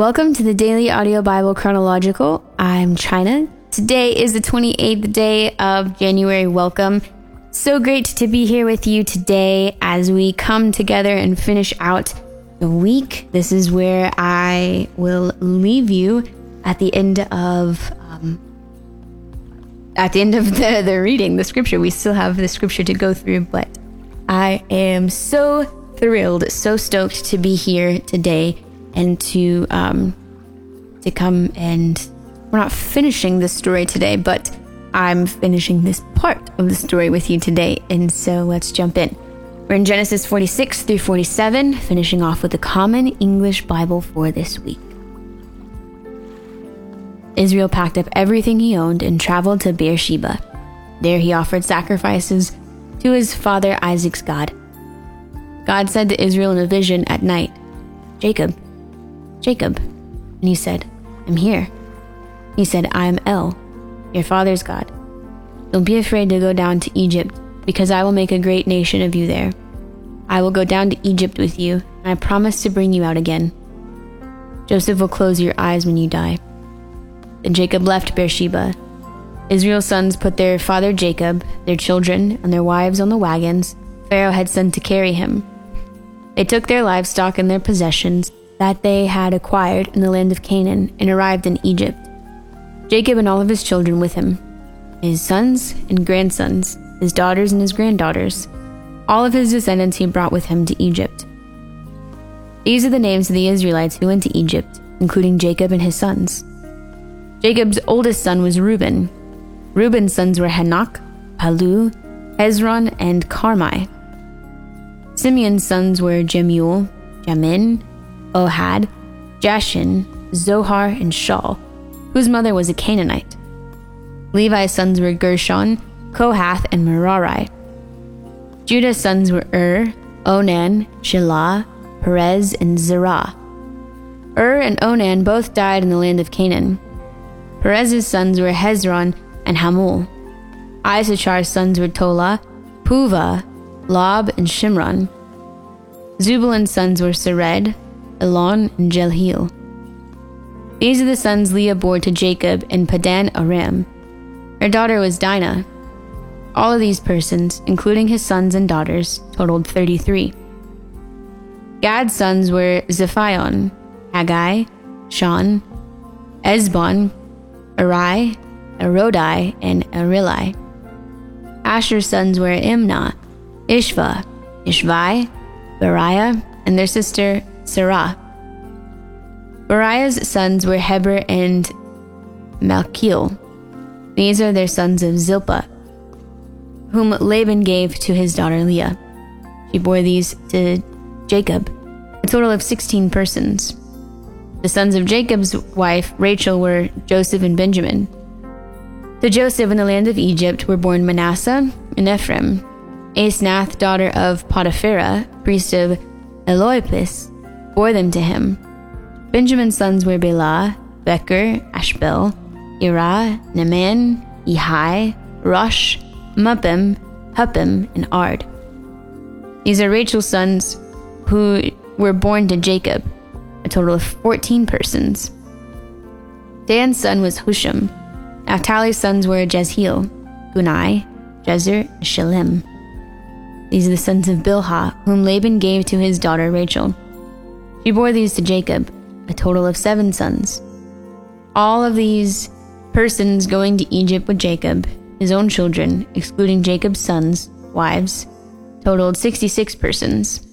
Welcome to the Daily Audio Bible Chronological. I'm China. Today is the 28th day of January. Welcome. So great to be here with you today as we come together and finish out the week. This is where I will leave you at the end of um, at the end of the, the reading, the scripture. We still have the scripture to go through, but I am so thrilled, so stoked to be here today and to um, to come and we're not finishing this story today, but I'm finishing this part of the story with you today. And so let's jump in. We're in Genesis 46 through 47, finishing off with the Common English Bible for this week. Israel packed up everything he owned and traveled to Beersheba. There he offered sacrifices to his father Isaac's God. God said to Israel in a vision at night, Jacob, Jacob. And he said, I'm here. He said, I am El, your father's God. Don't be afraid to go down to Egypt, because I will make a great nation of you there. I will go down to Egypt with you, and I promise to bring you out again. Joseph will close your eyes when you die. Then Jacob left Beersheba. Israel's sons put their father Jacob, their children, and their wives on the wagons Pharaoh had sent to carry him. They took their livestock and their possessions that they had acquired in the land of Canaan and arrived in Egypt. Jacob and all of his children with him, his sons and grandsons, his daughters and his granddaughters, all of his descendants he brought with him to Egypt. These are the names of the Israelites who went to Egypt, including Jacob and his sons. Jacob's oldest son was Reuben. Reuben's sons were Hanoch, Pallu, Hezron, and Carmi. Simeon's sons were Jemuel, Jamin, Ohad, Jashin, Zohar, and Shaul, whose mother was a Canaanite. Levi's sons were Gershon, Kohath, and Merari. Judah's sons were Ur, Onan, Shelah, Perez, and Zerah. Ur and Onan both died in the land of Canaan. Perez's sons were Hezron and Hamul. Issachar's sons were Tola, Puvah, Lob, and Shimron. Zebulun's sons were Sered, Elon, and Jehiel. These are the sons Leah bore to Jacob in Padan Aram. Her daughter was Dinah. All of these persons, including his sons and daughters, totaled 33. Gad's sons were Ziphion, Haggai, Sean, Ezbon, Arai, Arodi, and Arilai. Asher's sons were Imnah, Ishva, Ishvai, Beriah, and their sister Sarah. Beriah's sons were Heber and Malchiel. These are their sons of Zilpah, whom Laban gave to his daughter Leah. She bore these to Jacob, a total of 16 persons. The sons of Jacob's wife, Rachel, were Joseph and Benjamin. To Joseph in the land of Egypt were born Manasseh and Ephraim. Asenath, daughter of Potiphera, priest of Heliopolis, bore them to him. Benjamin's sons were Bela, Becher, Ashbel, Ira, Naaman, Ehi, Rosh, Muppim, Huppim, and Ard. These are Rachel's sons who were born to Jacob, a total of 14 persons. Dan's son was Husham. Naphtali's sons were Jezreel, Bunai, Jezer, and Shalem. These are the sons of Bilhah, whom Laban gave to his daughter Rachel. She bore these to Jacob, a total of seven sons. All of these persons going to Egypt with Jacob, his own children, excluding Jacob's sons, wives, totaled 66 persons.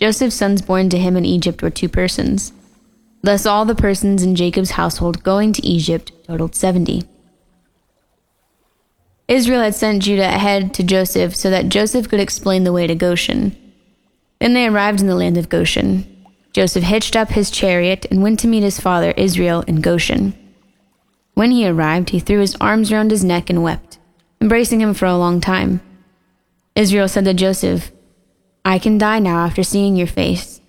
Joseph's sons born to him in Egypt were two persons. Thus, all the persons in Jacob's household going to Egypt totaled 70. Israel had sent Judah ahead to Joseph so that Joseph could explain the way to Goshen. Then they arrived in the land of Goshen. Joseph hitched up his chariot and went to meet his father Israel in Goshen. When he arrived, he threw his arms around his neck and wept, embracing him for a long time. Israel said to Joseph, I can die now after seeing your face.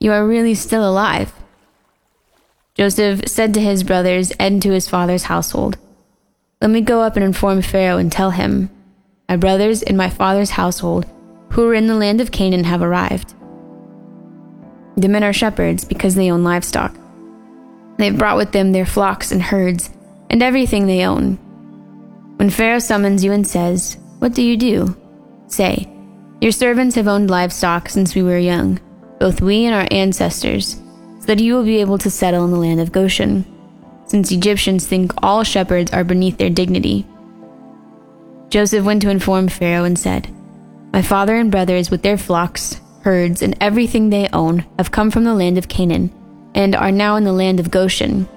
You are really still alive. Joseph said to his brothers and to his father's household, Let me go up and inform Pharaoh and tell him, My brothers and my father's household, who are in the land of Canaan, have arrived. The men are shepherds because they own livestock. They've brought with them their flocks and herds and everything they own. When Pharaoh summons you and says, What do you do? Say, Your servants have owned livestock since we were young, both we and our ancestors, so that you will be able to settle in the land of Goshen, since Egyptians think all shepherds are beneath their dignity. Joseph went to inform Pharaoh and said, My father and brothers, with their flocks, herds, and everything they own, have come from the land of Canaan, and are now in the land of Goshen.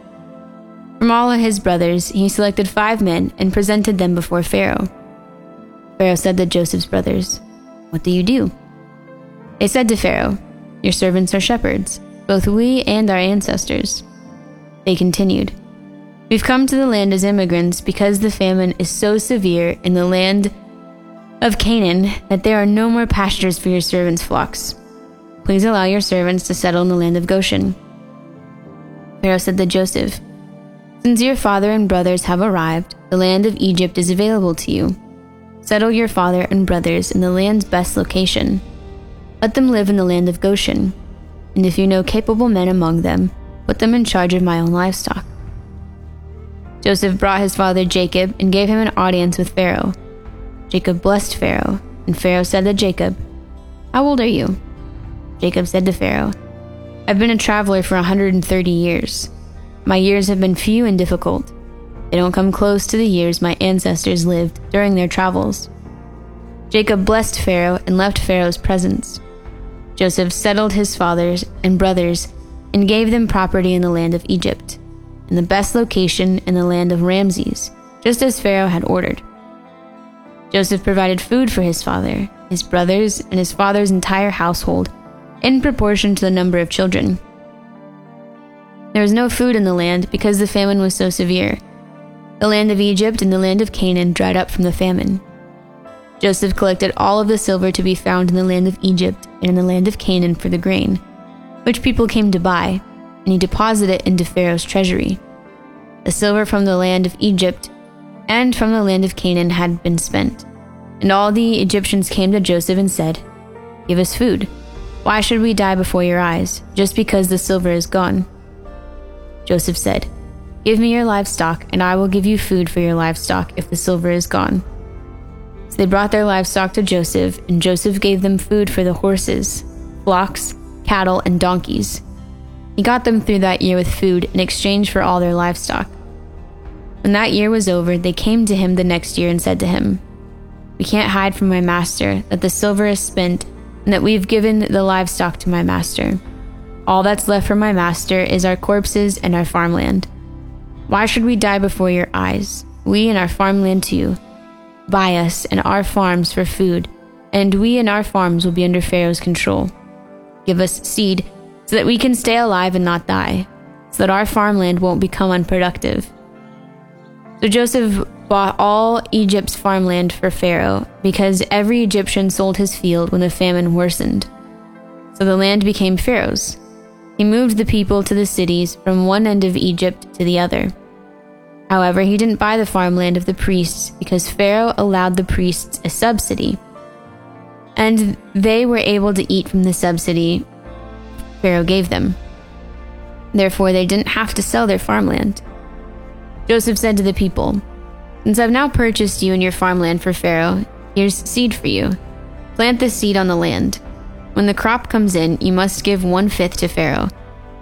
From all of his brothers, he selected five men and presented them before Pharaoh. Pharaoh said to Joseph's brothers, What do you do? They said to Pharaoh, Your servants are shepherds, both we and our ancestors. They continued, We've come to the land as immigrants because the famine is so severe in the land of Canaan that there are no more pastures for your servants' flocks. Please allow your servants to settle in the land of Goshen. Pharaoh said to Joseph, Since your father and brothers have arrived, the land of Egypt is available to you. Settle your father and brothers in the land's best location. Let them live in the land of Goshen, and if you know capable men among them, put them in charge of my own livestock. Joseph brought his father Jacob and gave him an audience with Pharaoh. Jacob blessed Pharaoh, and Pharaoh said to Jacob, How old are you? Jacob said to Pharaoh, I've been a traveler for a 130 years. My years have been few and difficult. They don't come close to the years my ancestors lived during their travels. Jacob blessed Pharaoh and left Pharaoh's presence. Joseph settled his fathers and brothers and gave them property in the land of Egypt, in the best location in the land of Ramses, just as Pharaoh had ordered. Joseph provided food for his father, his brothers, and his father's entire household in proportion to the number of children. There was no food in the land because the famine was so severe. The land of Egypt and the land of Canaan dried up from the famine. Joseph collected all of the silver to be found in the land of Egypt and in the land of Canaan for the grain, which people came to buy, and he deposited it into Pharaoh's treasury. The silver from the land of Egypt and from the land of Canaan had been spent. And all the Egyptians came to Joseph and said, Give us food. Why should we die before your eyes, just because the silver is gone? Joseph said, Give me your livestock, and I will give you food for your livestock if the silver is gone. So they brought their livestock to Joseph, and Joseph gave them food for the horses, flocks, cattle, and donkeys. He got them through that year with food in exchange for all their livestock. When that year was over, they came to him the next year and said to him, We can't hide from my master that the silver is spent and that we've given the livestock to my master. All that's left for my master is our corpses and our farmland. Why should we die before your eyes? We and our farmland too. Buy us and our farms for food, and we and our farms will be under Pharaoh's control. Give us seed so that we can stay alive and not die, so that our farmland won't become unproductive. So Joseph bought all Egypt's farmland for Pharaoh because every Egyptian sold his field when the famine worsened. So the land became Pharaoh's. He moved the people to the cities from one end of Egypt to the other. However, he didn't buy the farmland of the priests because Pharaoh allowed the priests a subsidy. And they were able to eat from the subsidy Pharaoh gave them. Therefore, they didn't have to sell their farmland. Joseph said to the people, Since I've now purchased you and your farmland for Pharaoh, here's seed for you. Plant this seed on the land. When the crop comes in, you must give one fifth to Pharaoh.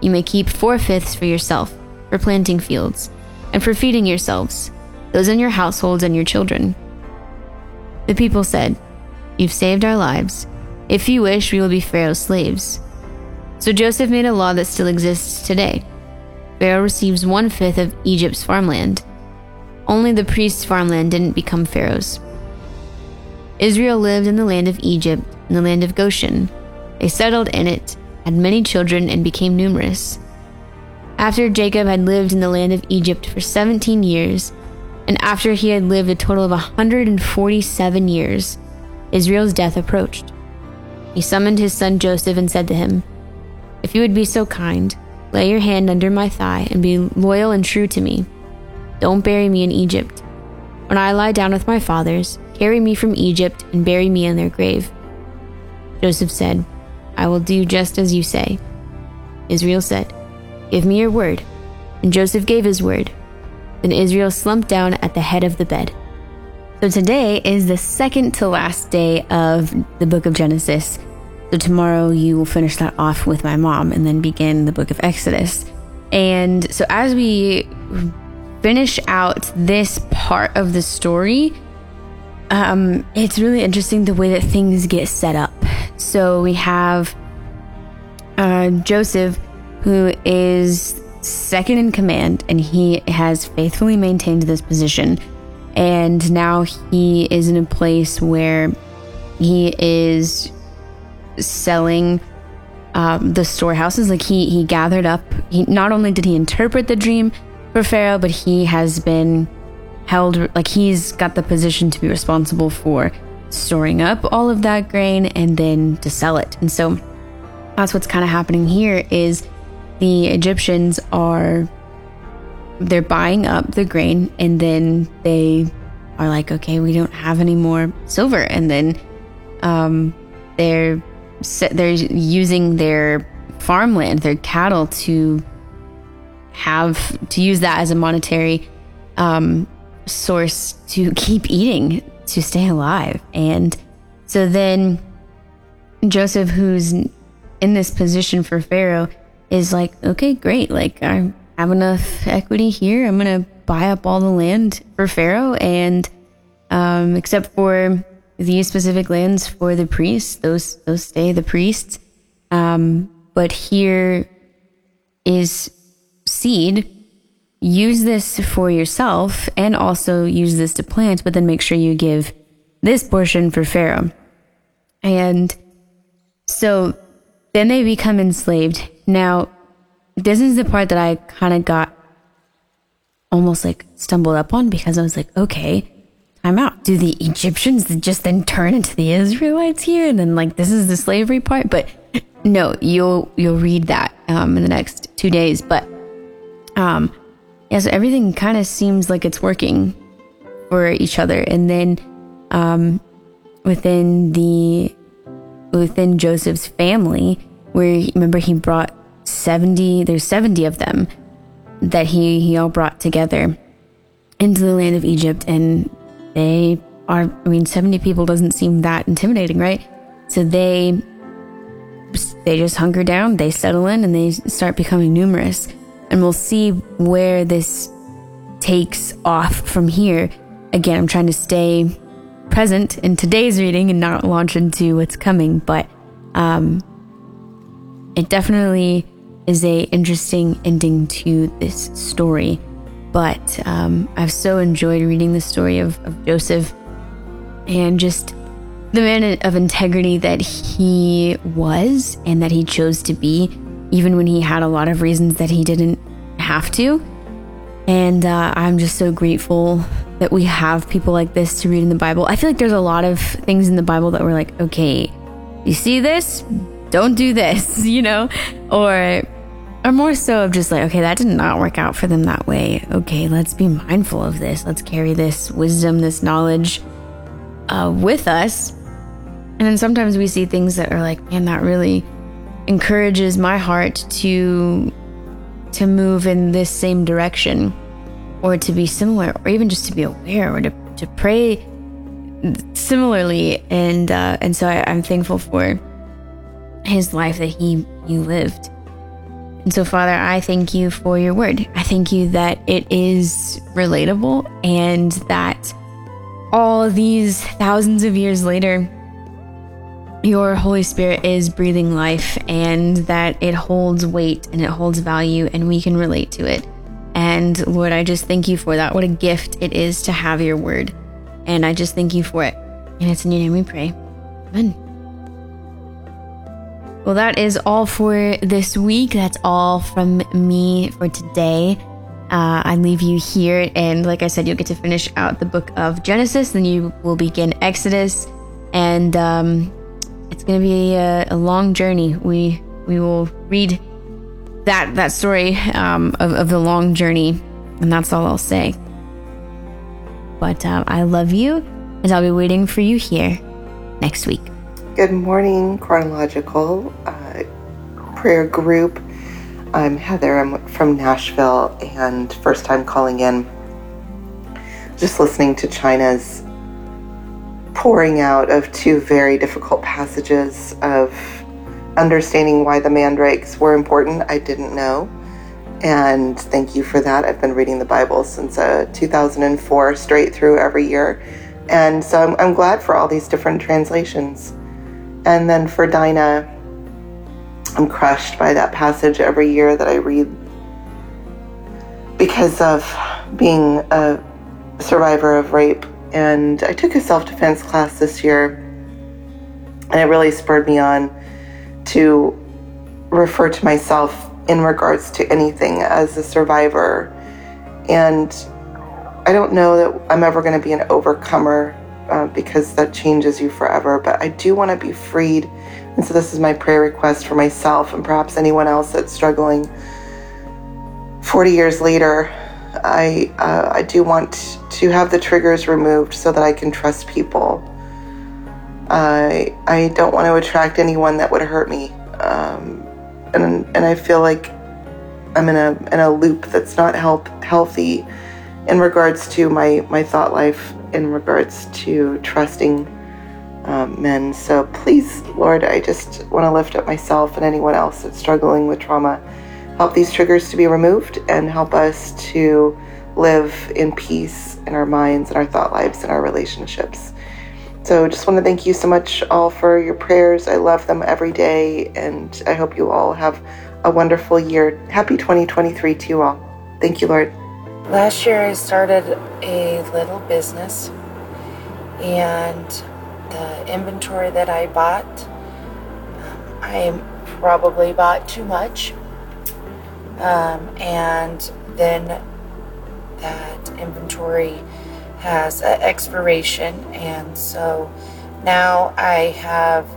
You may keep four fifths for yourself, for planting fields, and for feeding yourselves, those in your households and your children. The people said, You've saved our lives. If you wish, we will be Pharaoh's slaves. So Joseph made a law that still exists today. Pharaoh receives one fifth of Egypt's farmland. Only the priest's farmland didn't become Pharaoh's. Israel lived in the land of Egypt, in the land of Goshen. They settled in it, had many children, and became numerous. After Jacob had lived in the land of Egypt for 17 years, and after he had lived a total of 147 years, Israel's death approached. He summoned his son Joseph and said to him, If you would be so kind, Lay your hand under my thigh and be loyal and true to me. Don't bury me in Egypt. When I lie down with my fathers, carry me from Egypt and bury me in their grave. Joseph said, I will do just as you say. Israel said, Give me your word. and Joseph gave his word. Then Israel slumped down at the head of the bed. So today is the second to last day of the book of Genesis. So tomorrow you will finish that off with my mom and then begin the book of Exodus. And so as we finish out this part of the story, um, it's really interesting the way that things get set up. So we have uh, Joseph, who is second in command, and he has faithfully maintained this position. And now he is in a place where he is selling um, the storehouses. Like he he gathered up. He not only did he interpret the dream for Pharaoh, but he has been held like he's got the position to be responsible for storing up all of that grain and then to sell it. And so that's what's kind of happening here is the Egyptians are they're buying up the grain and then they are like, okay, we don't have any more silver, and then um, they're they're using their farmland, their cattle to have to use that as a monetary um, source to keep eating to stay alive, and so then Joseph, who's in this position for Pharaoh, is like, okay, great, like I have enough equity here. I'm gonna buy up all the land for Pharaoh, and um, except for these specific lands for the priests, those those stay the priests. Um, but here is seed. Use this for yourself, and also use this to plant. But then make sure you give this portion for Pharaoh. And so then they become enslaved. Now, this is the part that I kind of got almost like stumbled up on because I was like, okay, I'm out. Do the Egyptians just then turn into the Israelites here? And then like this is the slavery part? But no, you'll you'll read that um, in the next two days. But um, yeah, so everything kind of seems like it's working for each other. And then um, within the within Joseph's family, where remember he brought 70 there's 70 of them that he he all brought together into the land of Egypt and they are I mean 70 people doesn't seem that intimidating right? So they they just hunker down they settle in and they start becoming numerous. And we'll see where this takes off from here. Again I'm trying to stay present in today's reading and not launch into what's coming but um it definitely is a interesting ending to this story. But um, I've so enjoyed reading the story of, of Joseph and just the man of integrity that he was and that he chose to be, even when he had a lot of reasons that he didn't have to. And uh, I'm just so grateful that we have people like this to read in the Bible. I feel like there's a lot of things in the Bible that we're like, okay, you see this? Don't do this, you know? Or or more so of just like, okay, that did not work out for them that way. Okay, let's be mindful of this. Let's carry this wisdom, this knowledge uh, with us. And then sometimes we see things that are like, man, that really encourages my heart to to move in this same direction or to be similar or even just to be aware or to, to pray similarly and uh, and so I, I'm thankful for his life that he he lived and so, Father, I thank you for your word. I thank you that it is relatable and that all these thousands of years later, your Holy Spirit is breathing life and that it holds weight and it holds value and we can relate to it. And Lord, I just thank you for that. What a gift it is to have your word. And I just thank you for it. And it's in your name we pray. Amen. Well, that is all for this week. That's all from me for today. Uh, I leave you here, and like I said, you'll get to finish out the book of Genesis. Then you will begin Exodus, and um, it's going to be a, a, long journey. We we will read that that story um, of, of the long journey, and that's all I'll say. But uh, I love you, and I'll be waiting for you here next week. Good morning, chronological uh, prayer group. I'm Heather. I'm from Nashville and first time calling in. Just listening to China's pouring out of two very difficult passages of understanding why the mandrakes were important. I didn't know. And thank you for that. I've been reading the Bible since uh, 2004, straight through every year. And so I'm, I'm glad for all these different translations. And then for Dinah, I'm crushed by that passage every year that I read because of being a survivor of rape. And I took a self defense class this year, and it really spurred me on to refer to myself in regards to anything as a survivor. And I don't know that I'm ever going to be an overcomer uh, because that changes you forever, but I do want to be freed and so this is my prayer request for myself and perhaps anyone else that's struggling. 40 years later, I, uh, I do want to have the triggers removed so that I can trust people. I, I don't want to attract anyone that would hurt me. Um, and, and I feel like I'm in a, in a loop that's not help, healthy in regards to my, my thought life, in regards to trusting um, men. So please, Lord, I just want to lift up myself and anyone else that's struggling with trauma. Help these triggers to be removed and help us to live in peace in our minds and our thought lives and our relationships. So just want to thank you so much all for your prayers. I love them every day and I hope you all have a wonderful year. Happy 2023 to you all. Thank you, Lord. Last year I started a little business and the inventory that I bought. I probably bought too much. Um, and then that inventory has an expiration, and so now I have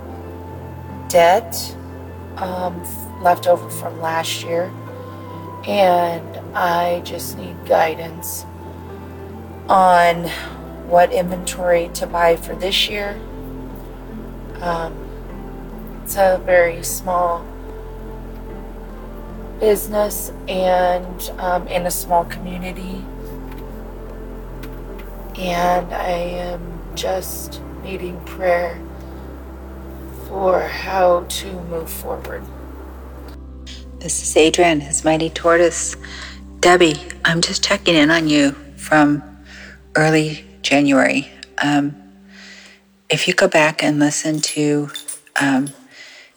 debt um, left over from last year, and I just need guidance on what inventory to buy for this year. Um, it's a very small business and um, in a small community. And I am just needing prayer for how to move forward. This is Adrian, his mighty tortoise. Debbie, I'm just checking in on you from early January. Um, if you go back and listen to um,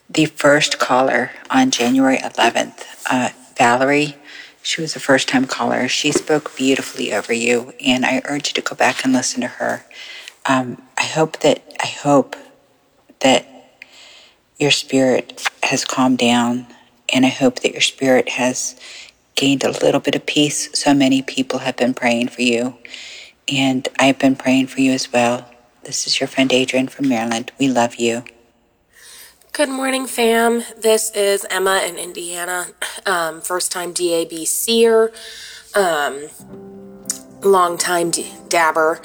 the first caller on January 11th, uh, Valerie, she was a first time caller. She spoke beautifully over you, and I urge you to go back and listen to her. Um, I hope that I hope that your spirit has calmed down, and I hope that your spirit has gained a little bit of peace. So many people have been praying for you and I've been praying for you as well. This is your friend Adrian from Maryland. We love you. Good morning, fam. This is Emma in Indiana, um, first time DAB seer, um, long time d- dabber.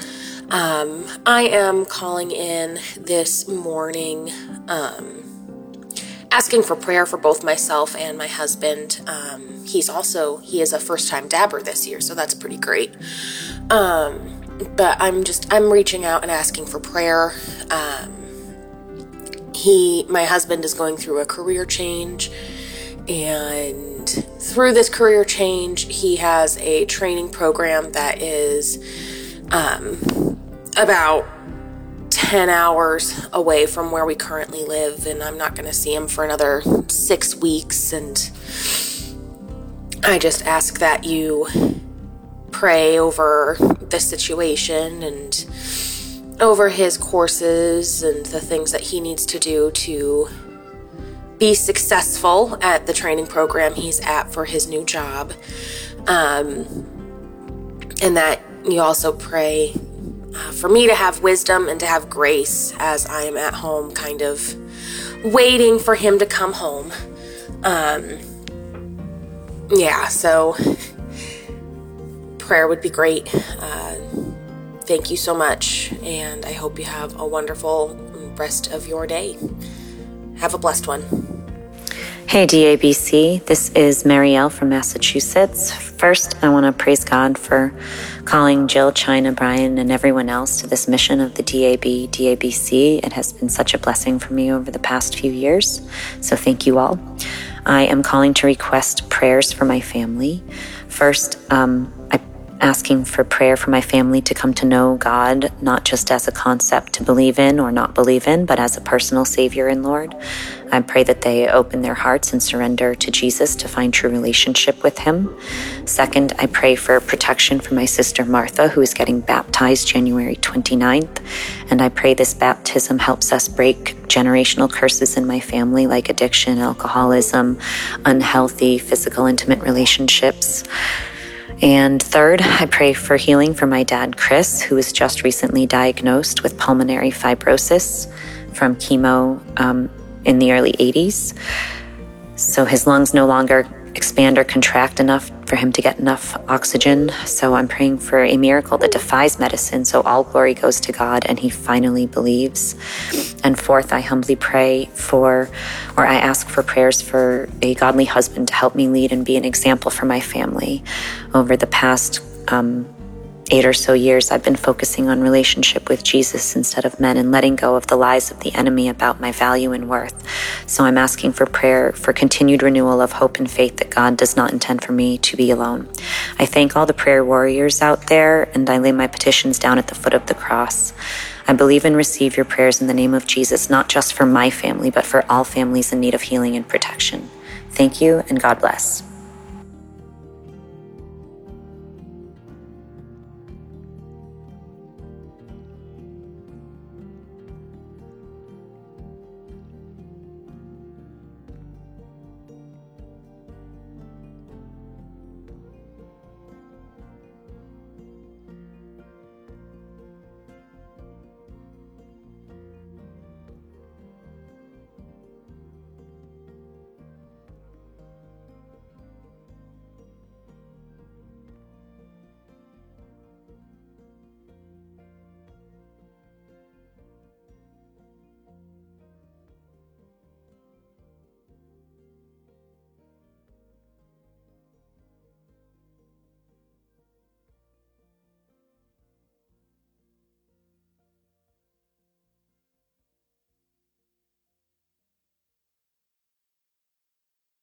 Um, I am calling in this morning um, asking for prayer for both myself and my husband. Um, he's also he is a first time dabber this year, so that's pretty great. Um, but I'm just I'm reaching out and asking for prayer. Um, he, my husband, is going through a career change, and through this career change, he has a training program that is um, about 10 hours away from where we currently live, and I'm not going to see him for another six weeks. And I just ask that you pray over the situation and over his courses and the things that he needs to do to be successful at the training program he's at for his new job. Um, and that you also pray uh, for me to have wisdom and to have grace as I am at home, kind of waiting for him to come home. Um, yeah, so prayer would be great. Uh, thank you so much, and I hope you have a wonderful rest of your day. Have a blessed one. Hey, DABC. This is Marielle from Massachusetts. First, I want to praise God for calling Jill, China, Brian, and everyone else to this mission of the DAB, DABC. It has been such a blessing for me over the past few years. So thank you all. I am calling to request prayers for my family. First, um, I asking for prayer for my family to come to know God, not just as a concept to believe in or not believe in, but as a personal Savior and Lord. I pray that they open their hearts and surrender to Jesus to find true relationship with Him. Second, I pray for protection for my sister Martha, who is getting baptized January 29th. And I pray this baptism helps us break generational curses in my family like addiction, alcoholism, unhealthy physical intimate relationships. And third, I pray for healing for my dad, Chris, who was just recently diagnosed with pulmonary fibrosis from chemo um, in the early 80s. So his lungs no longer expand or contract enough for him to get enough oxygen. So I'm praying for a miracle that defies medicine. So all glory goes to God and he finally believes. And fourth, I humbly pray for, or I ask for prayers for a godly husband to help me lead and be an example for my family. Over the past um, eight or so years, I've been focusing on relationship with Jesus instead of men and letting go of the lies of the enemy about my value and worth. So I'm asking for prayer for continued renewal of hope and faith that God does not intend for me to be alone. I thank all the prayer warriors out there and I lay my petitions down at the foot of the cross. I believe and receive your prayers in the name of Jesus, not just for my family, but for all families in need of healing and protection. Thank you and God bless.